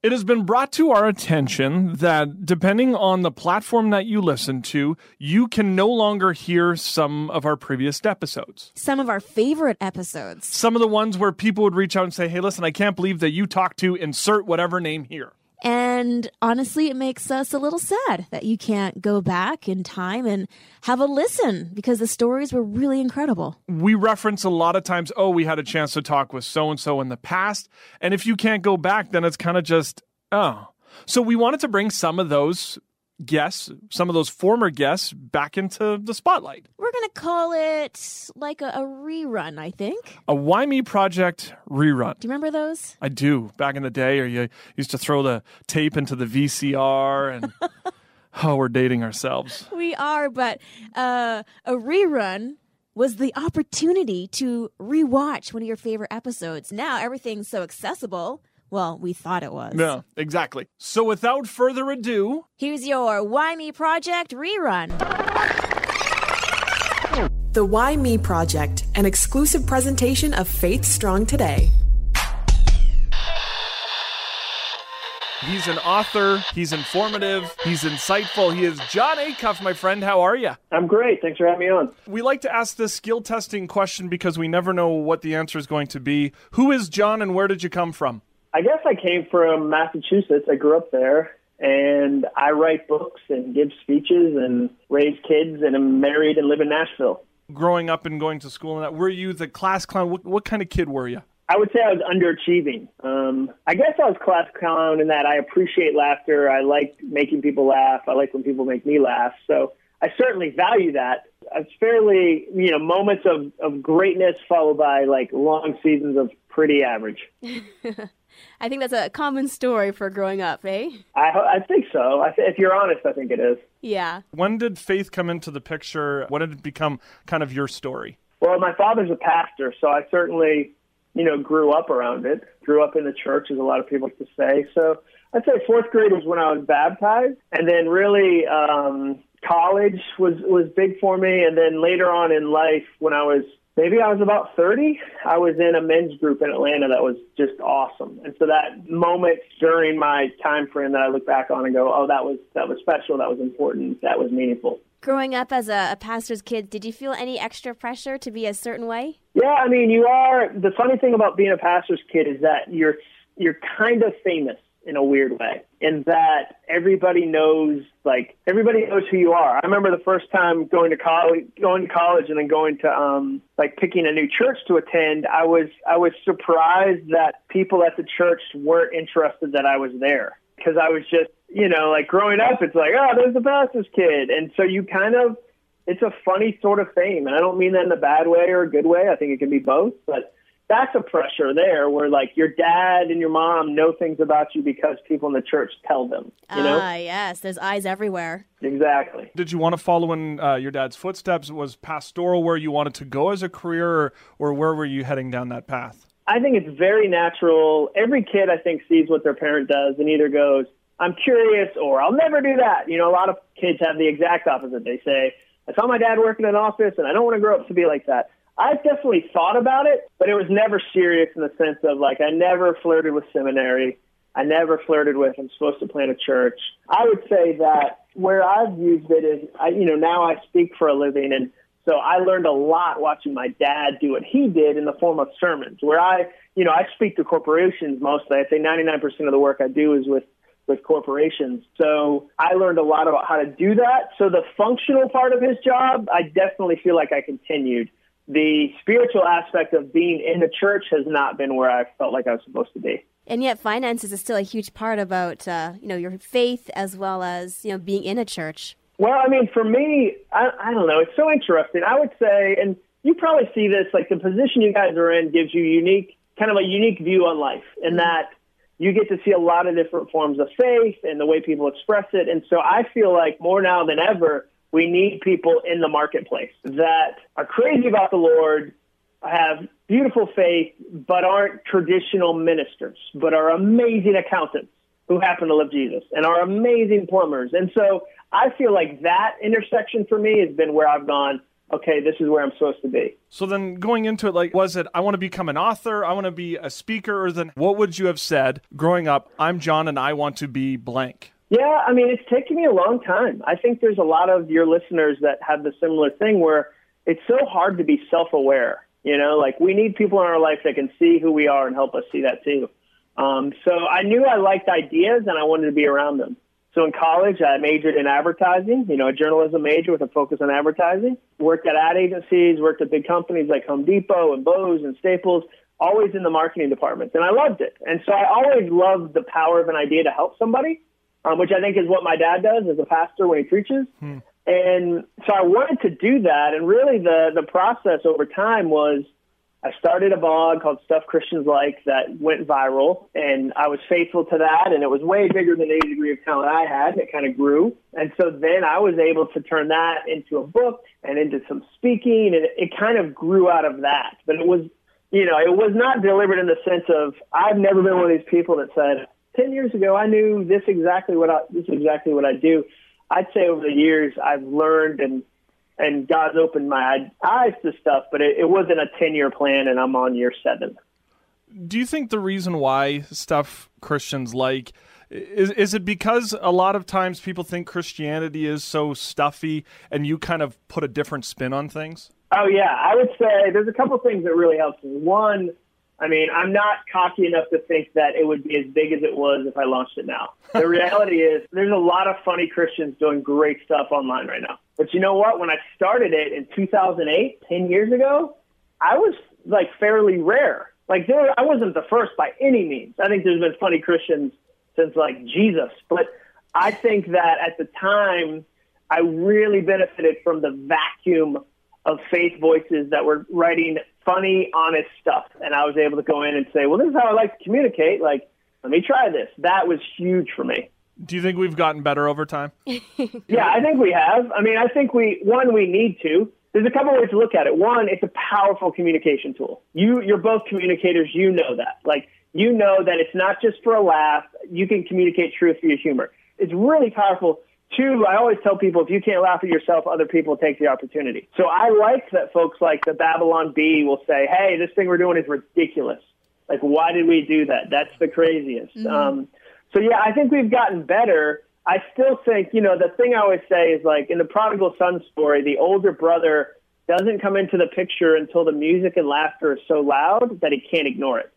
It has been brought to our attention that depending on the platform that you listen to, you can no longer hear some of our previous episodes. Some of our favorite episodes. Some of the ones where people would reach out and say, Hey, listen, I can't believe that you talked to insert whatever name here. And honestly, it makes us a little sad that you can't go back in time and have a listen because the stories were really incredible. We reference a lot of times, oh, we had a chance to talk with so and so in the past. And if you can't go back, then it's kind of just, oh. So we wanted to bring some of those guests, some of those former guests, back into the spotlight. We're going to call it like a, a, rerun, I think. A Why Me Project rerun. Do you remember those? I do. Back in the day, or you used to throw the tape into the VCR and. oh, we're dating ourselves. We are, but uh, a rerun was the opportunity to rewatch one of your favorite episodes. Now everything's so accessible well, we thought it was. Yeah, exactly. So without further ado, here's your Why Me Project rerun. The Why Me Project, an exclusive presentation of Faith Strong Today. He's an author, he's informative, he's insightful. He is Jon Acuff, my friend. How are you? I'm great. Thanks for having me on. We like to ask this skill testing question because we never know what the answer is going to be. Who is Jon and where did you come from? I guess I came from Massachusetts. I grew up there, and I write books and give speeches and raise kids, and I'm married and live in Nashville. Growing up and going to school, and that, were you the class clown? What, what kind of kid were you? I would say I was underachieving. Um, I guess I was class clown in that I appreciate laughter. I like making people laugh. I like when people make me laugh. So I certainly value that. It's fairly, you know, moments of, of greatness followed by like long seasons of pretty average. I think that's a common story for growing up, eh? I, I think so. I th- if you're honest, I think it is. Yeah. When did faith come into the picture? When did it become kind of your story? Well, my father's a pastor, so I certainly, you know, grew up around it. Grew up in the church, as a lot of people like to say. So I'd say fourth grade was when I was baptized, and then really um, college was was big for me, and then later on in life, when I was maybe I was about 30. I was in a men's group in Atlanta that was just awesome. And so that moment during my time frame that I look back on and go, oh, that was that was special, that was important, that was meaningful. Growing up as a, a pastor's kid, did you feel any extra pressure to be a certain way? Yeah, I mean, you are. The funny thing about being a pastor's kid is that you're you're kind of famous in a weird way in that everybody knows like everybody knows who you are. I remember the first time going to college going to college and then going to um like picking a new church to attend, I was I was surprised that people at the church weren't interested that I was there because I was just, you know, like growing up it's like, oh, there's the pastor's kid. And so you kind of it's a funny sort of fame. And I don't mean that in a bad way or a good way. I think it can be both, but that's a pressure there where like your dad and your mom know things about you because people in the church tell them you know? Ah yes. There's eyes everywhere. Exactly. Did you want to follow in uh, your dad's footsteps? Was pastoral where you wanted to go as a career or, or where were you heading down that path? I think it's very natural. Every kid i think sees what their parent does and either goes i'm curious or i'll never do that. You know a lot of kids have the exact opposite. They say i saw my dad work in an office and i don't want to grow up to be like that I definitely thought about it, but it was never serious in the sense of like I never flirted with seminary. I never flirted with I'm supposed to plant a church. I would say that where I've used it is I you know now I speak for a living and so I learned a lot watching my dad do what he did in the form of sermons where I you know I speak to corporations mostly. I say 99% of the work I do is with with corporations. So I learned a lot about how to do that. So the functional part of his job, I definitely feel like I continued the spiritual aspect of being in the church has not been where I felt like I was supposed to be. And yet, finances is still a huge part about uh, you know your faith as well as you know being in a church. Well, I mean, for me, I, I don't know. It's so interesting. I would say, and you probably see this, like the position you guys are in gives you unique, kind of a unique view on life, in mm-hmm. that you get to see a lot of different forms of faith and the way people express it. And so I feel like more now than ever, we need people in the marketplace that are crazy about the Lord, have beautiful faith, but aren't traditional ministers, but are amazing accountants who happen to love Jesus and are amazing plumbers. And so I feel like that intersection for me has been where I've gone, okay, this is where I'm supposed to be. So then going into it, like, was it, I want to become an author, I want to be a speaker, or then what would you have said growing up, I'm Jon and I want to be blank? Yeah, I mean, it's taken me a long time. I think there's a lot of your listeners that have the similar thing where it's so hard to be self aware. You know, like we need people in our life that can see who we are and help us see that too. Um, so I knew I liked ideas and I wanted to be around them. So in college, I majored in advertising, you know, a journalism major with a focus on advertising. Worked at ad agencies, worked at big companies like Home Depot and Bose and Staples, always in the marketing departments. And I loved it. And so I always loved the power of an idea to help somebody, um, which I think is what my dad does as a pastor when he preaches. Hmm. And so I wanted to do that. And really the, the process over time was – I started a blog called Stuff Christians Like that went viral, and I was faithful to that, and it was way bigger than any degree of talent I had. It kind of grew, and so then I was able to turn that into a book and into some speaking, and it, it kind of grew out of that. But it was, you know, it was not delivered in the sense of I've never been one of these people that said ten years ago I knew this exactly what I this is exactly what I do. I'd say over the years I've learned and and God's opened my eyes to stuff, but it, it wasn't a 10 year plan, and I'm on year seven. Do you think the reason why stuff Christians like is is it because a lot of times people think Christianity is so stuffy and you kind of put a different spin on things? Oh yeah, I would say there's a couple things that really helps me. One, I mean, I'm not cocky enough to think that it would be as big as it was if I launched it now. The reality is, there's a lot of funny Christians doing great stuff online right now. But you know what? When I started it in 2008, 10 years ago, I was like fairly rare. Like there, I wasn't the first by any means. I think there's been funny Christians since like Jesus, but I think that at the time, I really benefited from the vacuum of faith voices that were writing funny, honest stuff. And I was able to go in and say, well, this is how I like to communicate. Like, let me try this. That was huge for me. Do you think we've gotten better over time? yeah, I think we have. I mean, I think we, one, we need to. There's a couple ways to look at it. One, it's a powerful communication tool. You, you're both communicators. You know that. Like, you know that it's not just for a laugh. You can communicate truth via humor. It's really powerful Two, I always tell people if you can't laugh at yourself, other people take the opportunity. So I like that folks like the Babylon Bee will say, hey, this thing we're doing is ridiculous. Like, why did we do that? That's the craziest. Mm-hmm. Um, so, yeah, I think we've gotten better. I still think, you know, the thing I always say is like in the prodigal son story, the older brother doesn't come into the picture until the music and laughter is so loud that he can't ignore it.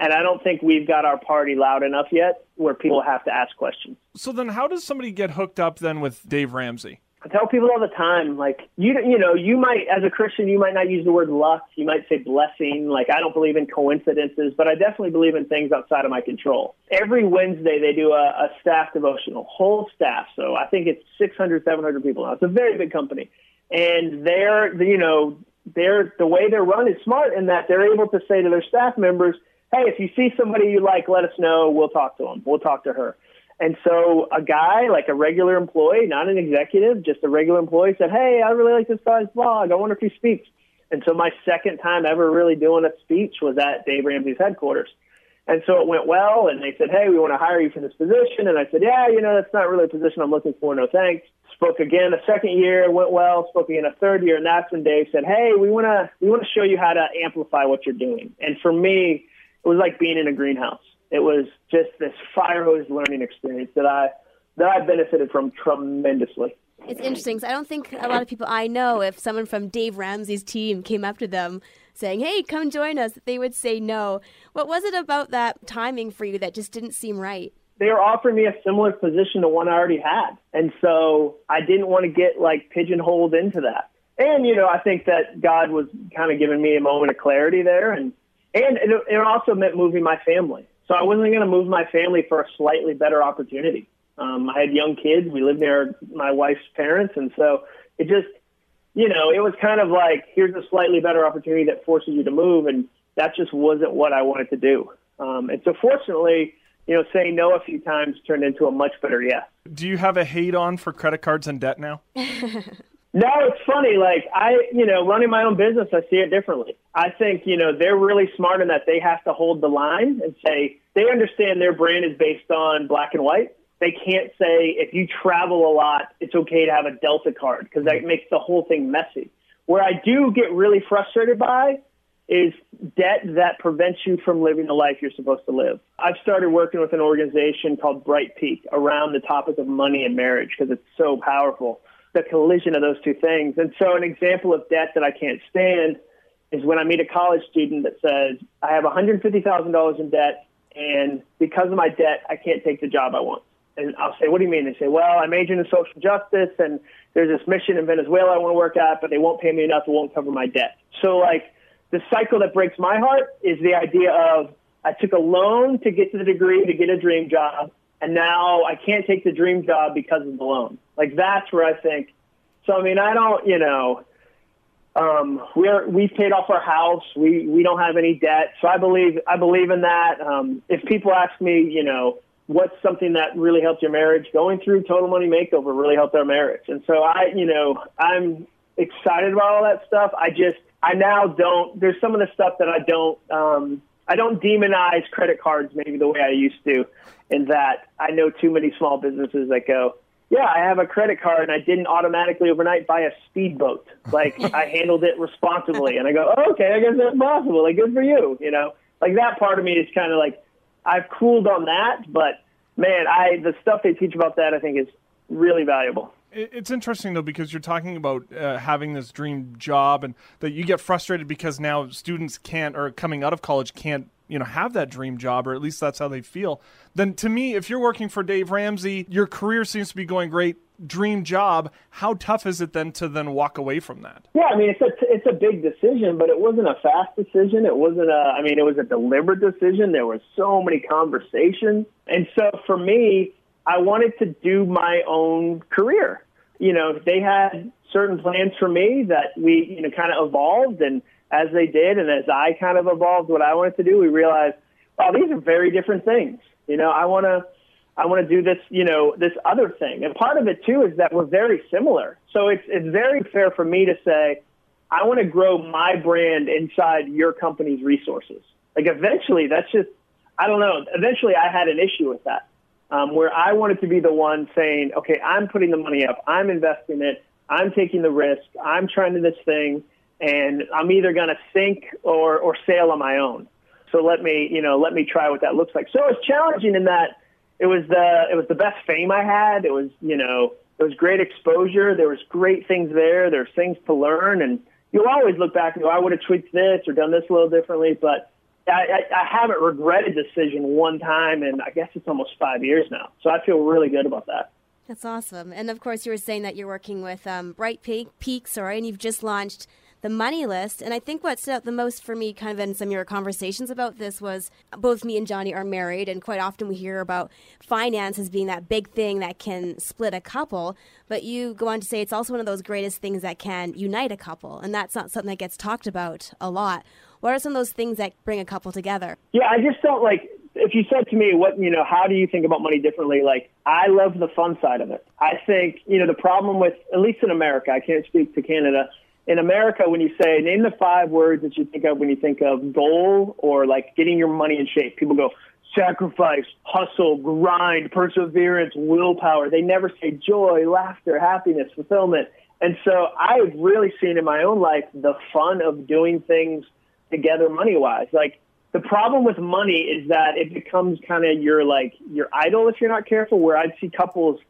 And I don't think we've got our party loud enough yet where people have to ask questions. So then how does somebody get hooked up then with Dave Ramsey? I tell people all the time, like you, you know, you might, as a Christian, you might not use the word luck. You might say blessing. Like I don't believe in coincidences, but I definitely believe in things outside of my control. Every Wednesday they do a, a staff devotional, whole staff. So I think it's 600, 700 people now. It's a very big company, and they're, you know, they're the way they're run is smart in that they're able to say to their staff members, hey, if you see somebody you like, let us know. We'll talk to them. We'll talk to her. And so a guy, like a regular employee, not an executive, just a regular employee, said, hey, I really like this guy's blog. I wonder if he speaks. And so my second time ever really doing a speech was at Dave Ramsey's headquarters. And so it went well, and they said, hey, we want to hire you for this position. And I said, yeah, you know, that's not really a position I'm looking for. No thanks. Spoke again a second year, went well. Spoke again a third year, and that's when Dave said, hey, we want to we want to show you how to amplify what you're doing. And for me, it was like being in a greenhouse. It was just this fire hose learning experience that I that I benefited from tremendously. It's interesting. So I don't think a lot of people I know, if someone from Dave Ramsey's team came up to them saying, "Hey, come join us," they would say no. What was it about that timing for you that just didn't seem right? They were offering me a similar position to one I already had, and so I didn't want to get like pigeonholed into that. And you know, I think that God was kind of giving me a moment of clarity there, and and it, it also meant moving my family. So I wasn't going to move my family for a slightly better opportunity. Um, I had young kids. We lived near my wife's parents, and so it just, you know, it was kind of like here's a slightly better opportunity that forces you to move, and that just wasn't what I wanted to do. Um, and so, fortunately, you know, saying no a few times turned into a much better yes. Do you have a hate on for credit cards and debt now? No, it's funny. Like I, you know, running my own business, I see it differently. I think, you know, they're really smart in that they have to hold the line and say they understand their brand is based on black and white. They can't say if you travel a lot, it's okay to have a Delta card because that makes the whole thing messy. Where I do get really frustrated by is debt that prevents you from living the life you're supposed to live. I've started working with an organization called Bright Peak around the topic of money and marriage because it's so powerful, the collision of those two things. And so, an example of debt that I can't stand is when I meet a college student that says, I have $150,000 in debt, and because of my debt, I can't take the job I want. And I'll say, What do you mean? They say, Well, I majored in social justice, and there's this mission in Venezuela I want to work at, but they won't pay me enough, it won't cover my debt. So, like, the cycle that breaks my heart is the idea of I took a loan to get to the degree to get a dream job, and now I can't take the dream job because of the loan. Like that's where I think. So I mean, I don't, you know, um, we're we've paid off our house. We we don't have any debt. So I believe I believe in that. Um, if people ask me, you know, what's something that really helped your marriage? Going through Total Money Makeover really helped our marriage. And so I, you know, I'm excited about all that stuff. I just I now don't. There's some of the stuff that I don't. Um, I don't demonize credit cards maybe the way I used to, in that I know too many small businesses that go, yeah, I have a credit card and I didn't automatically overnight buy a speedboat. Like I handled it responsibly, and I go, oh, okay, I guess that's possible. Like good for you, you know. Like that part of me is kind of like I've cooled on that, but man, I the stuff they teach about that I think is really valuable. It's interesting though because you're talking about uh, having this dream job and that you get frustrated because now students can't or coming out of college can't you know have that dream job or at least that's how they feel. Then to me, if you're working for Dave Ramsey, your career seems to be going great. Dream job. How tough is it then to then walk away from that? Yeah, I mean it's a it's a big decision, but it wasn't a fast decision. It wasn't a. I mean it was a deliberate decision. There were so many conversations, and so for me I wanted to do my own career. You know, they had certain plans for me that we, you know, kind of evolved. And as they did, and as I kind of evolved what I wanted to do, we realized, wow, these are very different things. You know, I want to, I want to do this, you know, this other thing. And part of it too is that we're very similar. So it's, it's very fair for me to say, I want to grow my brand inside your company's resources. Like eventually that's just, I don't know. Eventually I had an issue with that um, where I wanted to be the one saying, okay, I'm putting the money up, I'm investing it, I'm taking the risk, I'm trying to this thing, and I'm either going to sink or, or sail on my own. So let me, you know, let me try what that looks like. So it was challenging in that it was the it was the best fame I had. It was, you know, it was great exposure. There was great things there. There's things to learn, and you'll always look back and go, I would have tweaked this or done this a little differently. But I, I, haven't regretted decision one time, and I guess it's almost five years now. So I feel really good about that. That's awesome. And of course, you were saying that you're working with um, Bright Peak, Peak, sorry, and you've just launched the money list. And I think what stood out the most for me, kind of in some of your conversations about this, was both me and Johnny are married, and quite often we hear about finance as being that big thing that can split a couple. But you go on to say it's also one of those greatest things that can unite a couple, and that's not something that gets talked about a lot. What are some of those things that bring a couple together? Yeah, I just don't like if you said to me, what, you know, how do you think about money differently? Like, I love the fun side of it. I think, you know, the problem with, at least in America, I can't speak to Canada. In America, when you say, name the five words that you think of when you think of goal or like getting your money in shape, people go, sacrifice, hustle, grind, perseverance, willpower. They never say joy, laughter, happiness, fulfillment. And so I've really seen in my own life the fun of doing things – together money wise. Like the problem with money is that it becomes kind of your like your idol if you're not careful. Where I'd see couples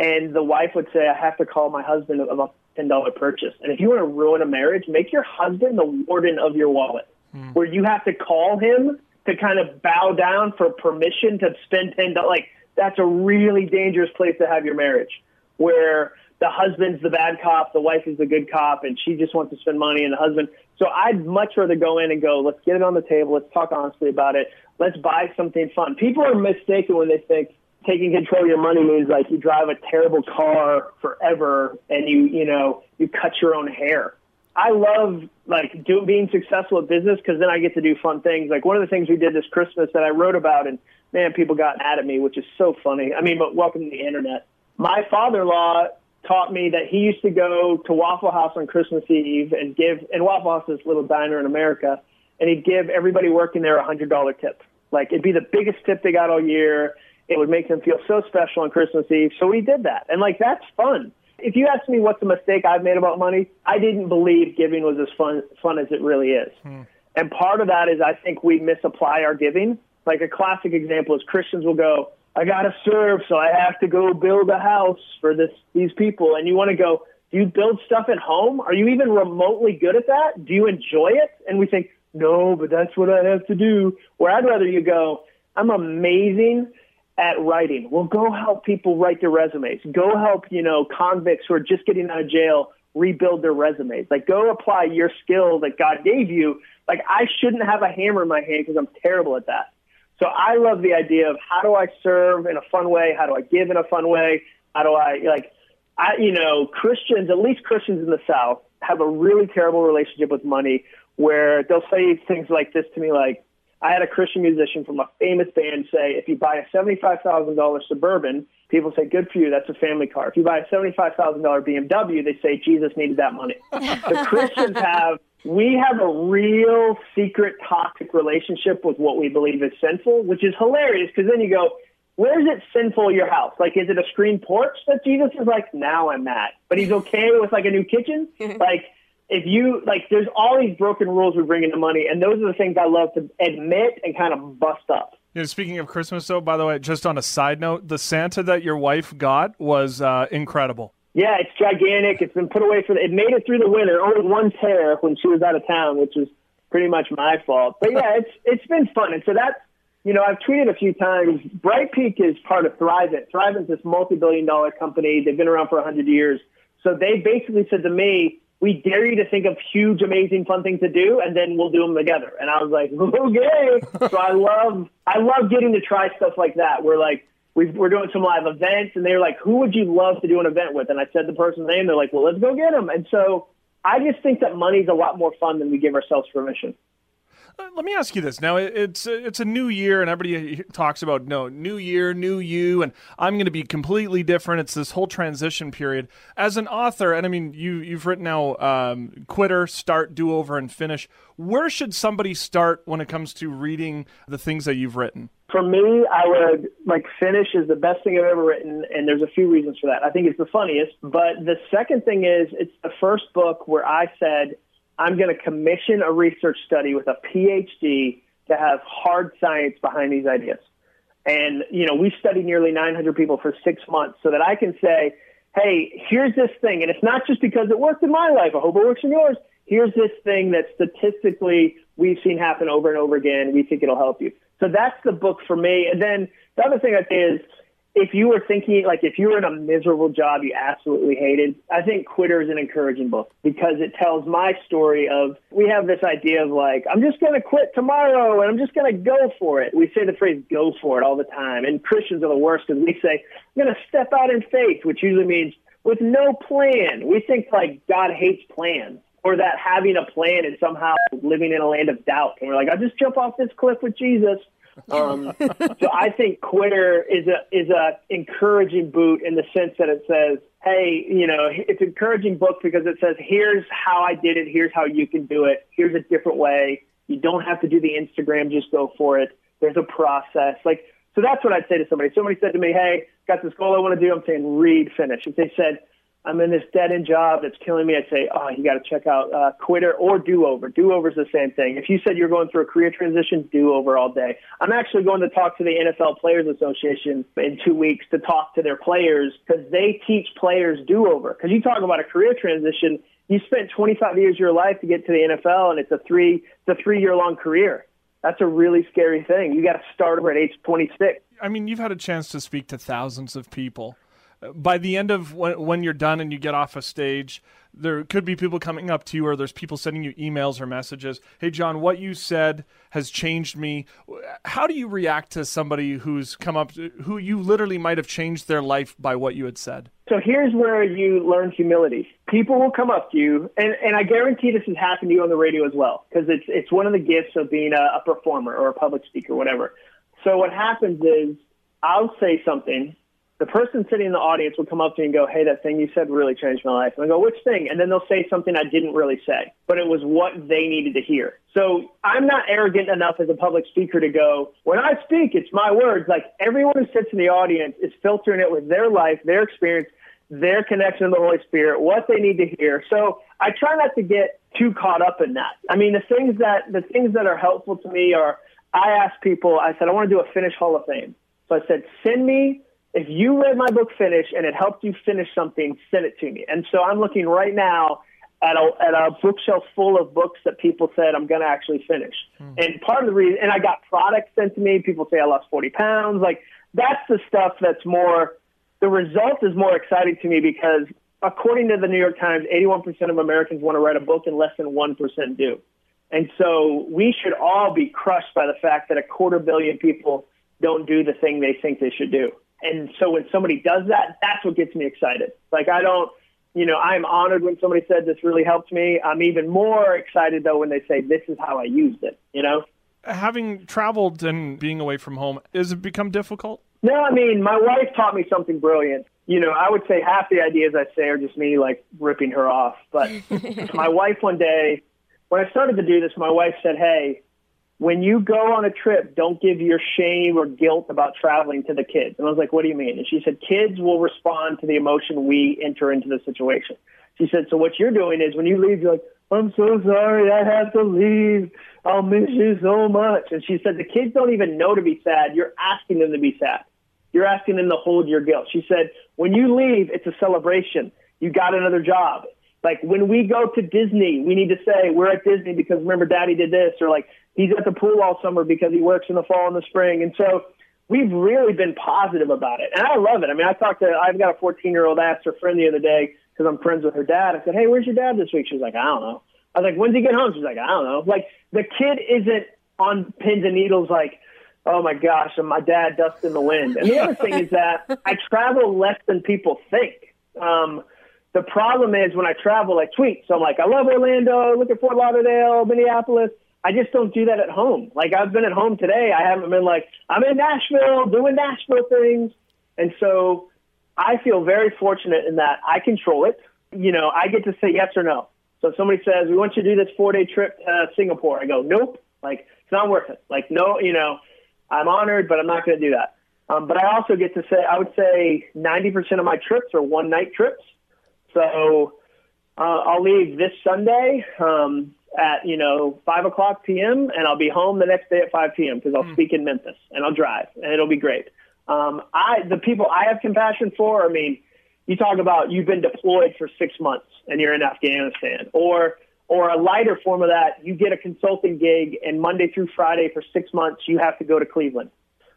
and the wife would say, "I have to call my husband about ten dollar purchase." And if you want to ruin a marriage, make your husband the warden of your wallet, mm. where you have to call him to kind of bow down for permission to spend ten dollars. Like that's a really dangerous place to have your marriage, where the husband's the bad cop, the wife is the good cop, and she just wants to spend money, and the husband. So I'd much rather go in and go, let's get it on the table, let's talk honestly about it, let's buy something fun. People are mistaken when they think taking control of your money means like you drive a terrible car forever and you, you know, you cut your own hair. I love like doing being successful at business because then I get to do fun things. Like one of the things we did this Christmas that I wrote about, and man, people got mad at me, which is so funny. I mean, but welcome to the internet. My father-in-law taught me that he used to go to Waffle House on Christmas Eve and give, and Waffle House is this little diner in America, and he'd give everybody working there a hundred dollar tip. Like it'd be the biggest tip they got all year. It would make them feel so special on Christmas Eve. So we did that, and like that's fun. If you ask me what's a mistake I've made about money, I didn't believe giving was as fun fun as it really is. Hmm. And part of that is I think we misapply our giving. Like a classic example is Christians will go, I gotta serve, so I have to go build a house for this these people. And you want to go, do you build stuff at home? Are you even remotely good at that? Do you enjoy it? And we think, no, but that's what I have to do. Where I'd rather you go, I'm amazing at writing. Well, go help people write their resumes. Go help, you know, convicts who are just getting out of jail rebuild their resumes. Like, go apply your skill that God gave you. Like, I shouldn't have a hammer in my hand because I'm terrible at that. So I love the idea of how do I serve in a fun way? How do I give in a fun way? How do I, like, I, you know, Christians, at least Christians in the South, have a really terrible relationship with money where they'll say things like this to me, like, I had a Christian musician from a famous band say, if you buy a $75,000 Suburban, people say, good for you, that's a family car. If you buy a $75,000 BMW, they say, Jesus needed that money. the Christians have, we have a real secret toxic relationship with what we believe is sinful, which is hilarious because then you go, where is it sinful your house? Like, is it a screen porch that Jesus is like, now I'm at? But he's okay with like a new kitchen? like, if you like, there's all these broken rules we bring into money, and those are the things I love to admit and kind of bust up. You know, speaking of Christmas, though, by the way, just on a side note, the Santa that your wife got was uh, incredible. Yeah, it's gigantic. It's been put away for the, it made it through the winter. Only one tear when she was out of town, which was pretty much my fault. But yeah, it's it's been fun, and so that's you know I've tweeted a few times. Bright Peak is part of Thrivent. Thrivent's this multi-billion-dollar company. They've been around for a hundred years. So they basically said to me, we dare you to think of huge, amazing, fun things to do, and then we'll do them together. And I was like, okay. so I love, I love getting to try stuff like that. We're like, we are doing some live events, and they're like, who would you love to do an event with? And I said the person's name. They're like, well, let's go get them. And so I just think that money's a lot more fun than we give ourselves permission. Uh, let me ask you this. Now it's it's a new year, and everybody talks about no new year, new you, and I'm going to be completely different. It's this whole transition period. As an author, and I mean you you've written now um, quitter, start, do over, and finish. Where should somebody start when it comes to reading the things that you've written? For me, I would like finish is the best thing I've ever written, and there's a few reasons for that. I think it's the funniest, but the second thing is it's the first book where I said I'm going to commission a research study with a PhD to have hard science behind these ideas. And, you know, we studied nearly 900 people for six months so that I can say, hey, here's this thing. And it's not just because it worked in my life. I hope it works in yours. Here's this thing that statistically we've seen happen over and over again. We think it'll help you. So that's the book for me. And then the other thing I'd say is if you were thinking like if you were in a miserable job you absolutely hated, I think Quitter is an encouraging book because it tells my story of we have this idea of like I'm just going to quit tomorrow and I'm just going to go for it. We say the phrase "go for it" all the time, and Christians are the worst because we say I'm going to step out in faith, which usually means with no plan. We think like God hates plans or that having a plan is somehow living in a land of doubt. And we're like, I'll just jump off this cliff with Jesus. Um, so I think Quitter is a is a encouraging boot in the sense that it says, hey, you know, it's an encouraging book because it says, here's how I did it, here's how you can do it, here's a different way. You don't have to do the Instagram, just go for it. There's a process. Like, so that's what I'd say to somebody. Somebody said to me, hey, got this goal I want to do. I'm saying read, finish. If they said, I'm in this dead end job that's killing me, I'd say, oh, you got to check out uh, Quitter or Do Over. Do Over is the same thing. If you said you're going through a career transition, Do Over all day. I'm actually going to talk to the NFL Players Association in two weeks to talk to their players because they teach players Do Over. Because you talk about a career transition, you spent 25 years of your life to get to the NFL, and it's a three it's a three year long career. That's a really scary thing. You got to start over at age 26. I mean, you've had a chance to speak to thousands of people by the end of when, when you're done and you get off a stage, there could be people coming up to you or there's people sending you emails or messages. Hey, Jon, what you said has changed me. How do you react to somebody who's come up, to, who you literally might have changed their life by what you had said? So here's where you learn humility. People will come up to you, and, and I guarantee this has happened to you on the radio as well, because it's, it's one of the gifts of being a, a performer or a public speaker, whatever. So what happens is I'll say something the person sitting in the audience will come up to me and go, Hey, that thing you said really changed my life. And I go, Which thing? And then they'll say something I didn't really say, but it was what they needed to hear. So I'm not arrogant enough as a public speaker to go, When I speak, it's my words. Like everyone who sits in the audience is filtering it with their life, their experience. their connection to the Holy Spirit, what they need to hear. So I try not to get too caught up in that. I mean, the things that the things that are helpful to me are I ask people, I said, I want to do a Finish Hall of Fame. So I said, send me if you read my book Finish and it helped you finish something, send it to me. And so I'm looking right now at a, at a bookshelf full of books that people said I'm going to actually finish. Hmm. And part of the reason, and I got products sent to me. People say I lost 40 pounds. Like that's the stuff that's more, the result is more exciting to me because according to the New York Times, 81% of Americans want to write a book and less than 1% do. And so we should all be crushed by the fact that a quarter billion people don't do the thing they think they should do. And so when somebody does that, that's what gets me excited. Like I don't, you know, I'm honored when somebody said this really helped me. I'm even more excited though when they say this is how I used it, you know? Having traveled and being away from home, has it become difficult? No, I mean, my wife taught me something brilliant. You know, I would say half the ideas I say are just me like ripping her off. But my wife one day, when I started to do this, my wife said, Hey, when you go on a trip, don't give your shame or guilt about traveling to the kids. And I was like, what do you mean? And she said, kids will respond to the emotion we enter into the situation. She said, so what you're doing is when you leave, you're like, I'm so sorry, I have to leave. I'll miss you so much. And she said, the kids don't even know to be sad. You're asking them to be sad. You're asking them to hold your guilt. She said, when you leave, it's a celebration. You got another job. Like when we go to Disney, we need to say we're at Disney because remember daddy did this or like he's at the pool all summer because he works in the fall and the spring. And so we've really been positive about it. And I love it. I mean, I talked to, I've got a 14 year old asked her friend the other day because I'm friends with her dad. I said, Hey, where's your dad this week? She's like, I don't know. I was like, when's he get home? She's like, I don't know. Like the kid isn't on pins and needles like, oh my gosh, and my dad dust in the wind. And the other thing is that I travel less than people think. Um, the problem is when I travel, I tweet. So I'm like, I love Orlando, look at Fort Lauderdale, Minneapolis. I just don't do that at home. Like I've been at home today. I haven't been like, I'm in Nashville doing Nashville things. And so I feel very fortunate in that I control it. You know, I get to say yes or no. So if somebody says, we want you to do this four day trip to Singapore, I go, nope. Like it's not worth it. Like, no, you know, I'm honored, but I'm not going to do that. Um, but I also get to say, I would say 90% of my trips are one night trips. So uh, I'll leave this Sunday. Um, at you know five o'clock p.m. and I'll be home the next day at five p.m. because I'll mm. speak in Memphis and I'll drive and it'll be great. Um, I the people I have compassion for. I mean, you talk about you've been deployed for six months and you're in Afghanistan, or or a lighter form of that, you get a consulting gig and Monday through Friday for six months you have to go to Cleveland.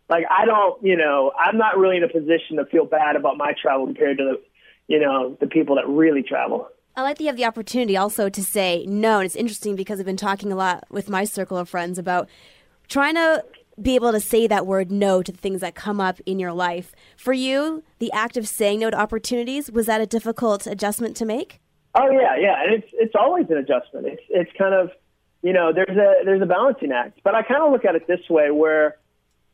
Like I don't, you know, I'm not really in a position to feel bad about my travel compared to the, you know, the people that really travel. I like that you have the opportunity also to say no. And it's interesting because I've been talking a lot with my circle of friends about trying to be able to say that word no to the things that come up in your life. For you, the act of saying no to opportunities, was that a difficult adjustment to make? Oh yeah, yeah. And it's it's always an adjustment. It's it's kind of you know, there's a there's a balancing act. But I kind of look at it this way where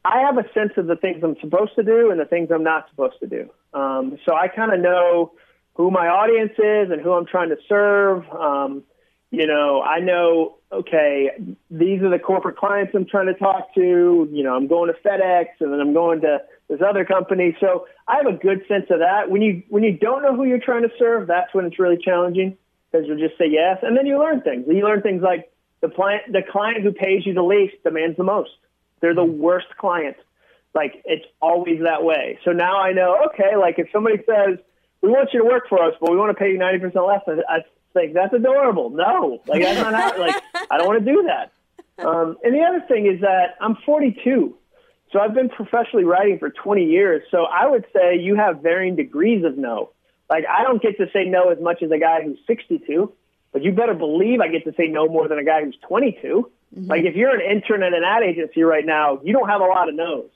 I have a sense of the things I'm supposed to do and the things I'm not supposed to do. Um, so I kind of know who my audience is and who I'm trying to serve. Um, you know, I know, okay, these are the corporate clients I'm trying to talk to. You know, I'm going to FedEx and then I'm going to this other company. So I have a good sense of that. When you when you don't know who you're trying to serve, that's when it's really challenging because you'll just say yes, and then you learn things. You learn things like the client the client who pays you the least demands the most. They're the worst client. Like it's always that way. So now I know, okay, like if somebody says, we want you to work for us, but we want to pay you 90% less. I, I think that's adorable. No, like that's not how, like, I don't want to do that. Um, and the other thing is that I'm 42. So I've been professionally writing for 20 years. So I would say you have varying degrees of no. Like I don't get to say no as much as a guy who's 62, but you better believe I get to say no more than a guy who's 22. Mm-hmm. Like if you're an intern at an ad agency right now, you don't have a lot of no's.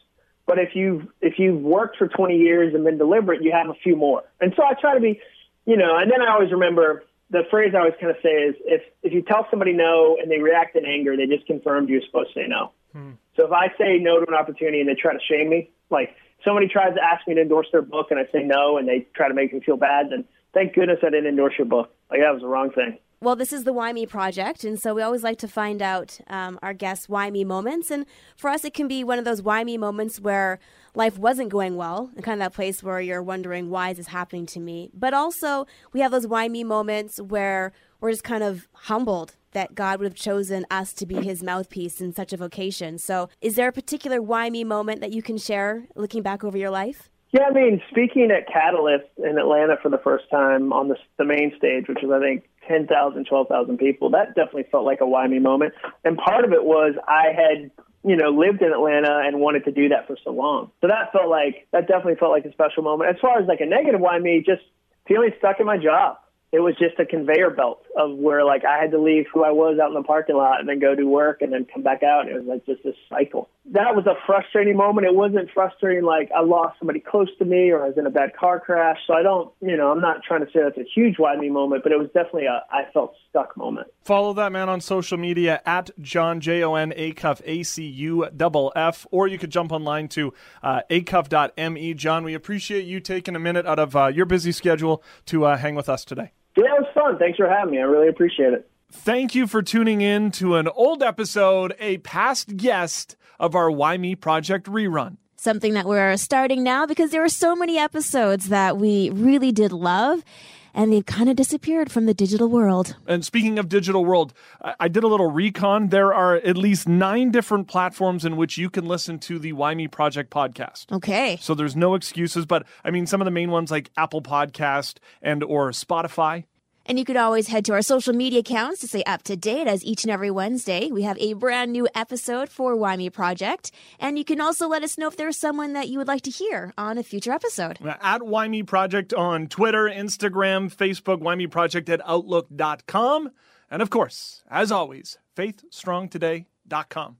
But if you've if you've worked for 20 years and been deliberate, you have a few more. And so I try to be, you know. And then I always remember the phrase I always kind of say is if if you tell somebody no and they react in anger, they just confirmed you're supposed to say no. Hmm. So if I say no to an opportunity and they try to shame me, like somebody tries to ask me to endorse their book and I say no and they try to make me feel bad, then thank goodness I didn't endorse your book. Like that was the wrong thing. Well, this is the Why Me Project, and so we always like to find out um, our guests' Why Me moments. And for us, it can be one of those Why Me moments where life wasn't going well, and kind of that place where you're wondering, why is this happening to me? But also, we have those Why Me moments where we're just kind of humbled that God would have chosen us to be his mouthpiece in such a vocation. So, is there a particular why me moment that you can share looking back over your life? Yeah, I mean, speaking at Catalyst in Atlanta for the first time on the, the main stage, which is, I think, 10,000, 12,000 people, that definitely felt like a why me moment. And part of it was I had, you know, lived in Atlanta and wanted to do that for so long. So that felt like, that definitely felt like a special moment. As far as like a negative why me, just feeling stuck in my job it was just a conveyor belt of where like I had to leave who I was out in the parking lot and then go do work and then come back out. It was like just this cycle. That was a frustrating moment. It wasn't frustrating like I lost somebody close to me or I was in a bad car crash. So I don't, you know, I'm not trying to say that's a huge why me moment, but it was definitely a I felt stuck moment. Follow that man on social media at Jon J O N Acuff A C U double F, or you could jump online to uh, acuff.me. Jon, we appreciate you taking a minute out of uh, your busy schedule to uh, hang with us today. Yeah, it was fun. Thanks for having me. I really appreciate it. Thank you for tuning in to an old episode, a past guest of our Why Me Project rerun. Something that we're starting now because there are so many episodes that we really did love and they've kind of disappeared from the digital world. And speaking of digital world, I did a little recon. There are at least nine different platforms in which you can listen to the Why Me Project podcast. Okay. So there's no excuses, but I mean some of the main ones like Apple Podcast and or Spotify. And you could always head to our social media accounts to stay up to date as each and every Wednesday we have a brand new episode for Why Me Project. And you can also let us know if there's someone that you would like to hear on a future episode. At Why Me Project on Twitter, Instagram, Facebook, Why Me Project at Outlook.com. And of course, as always, faithstrongtoday.com.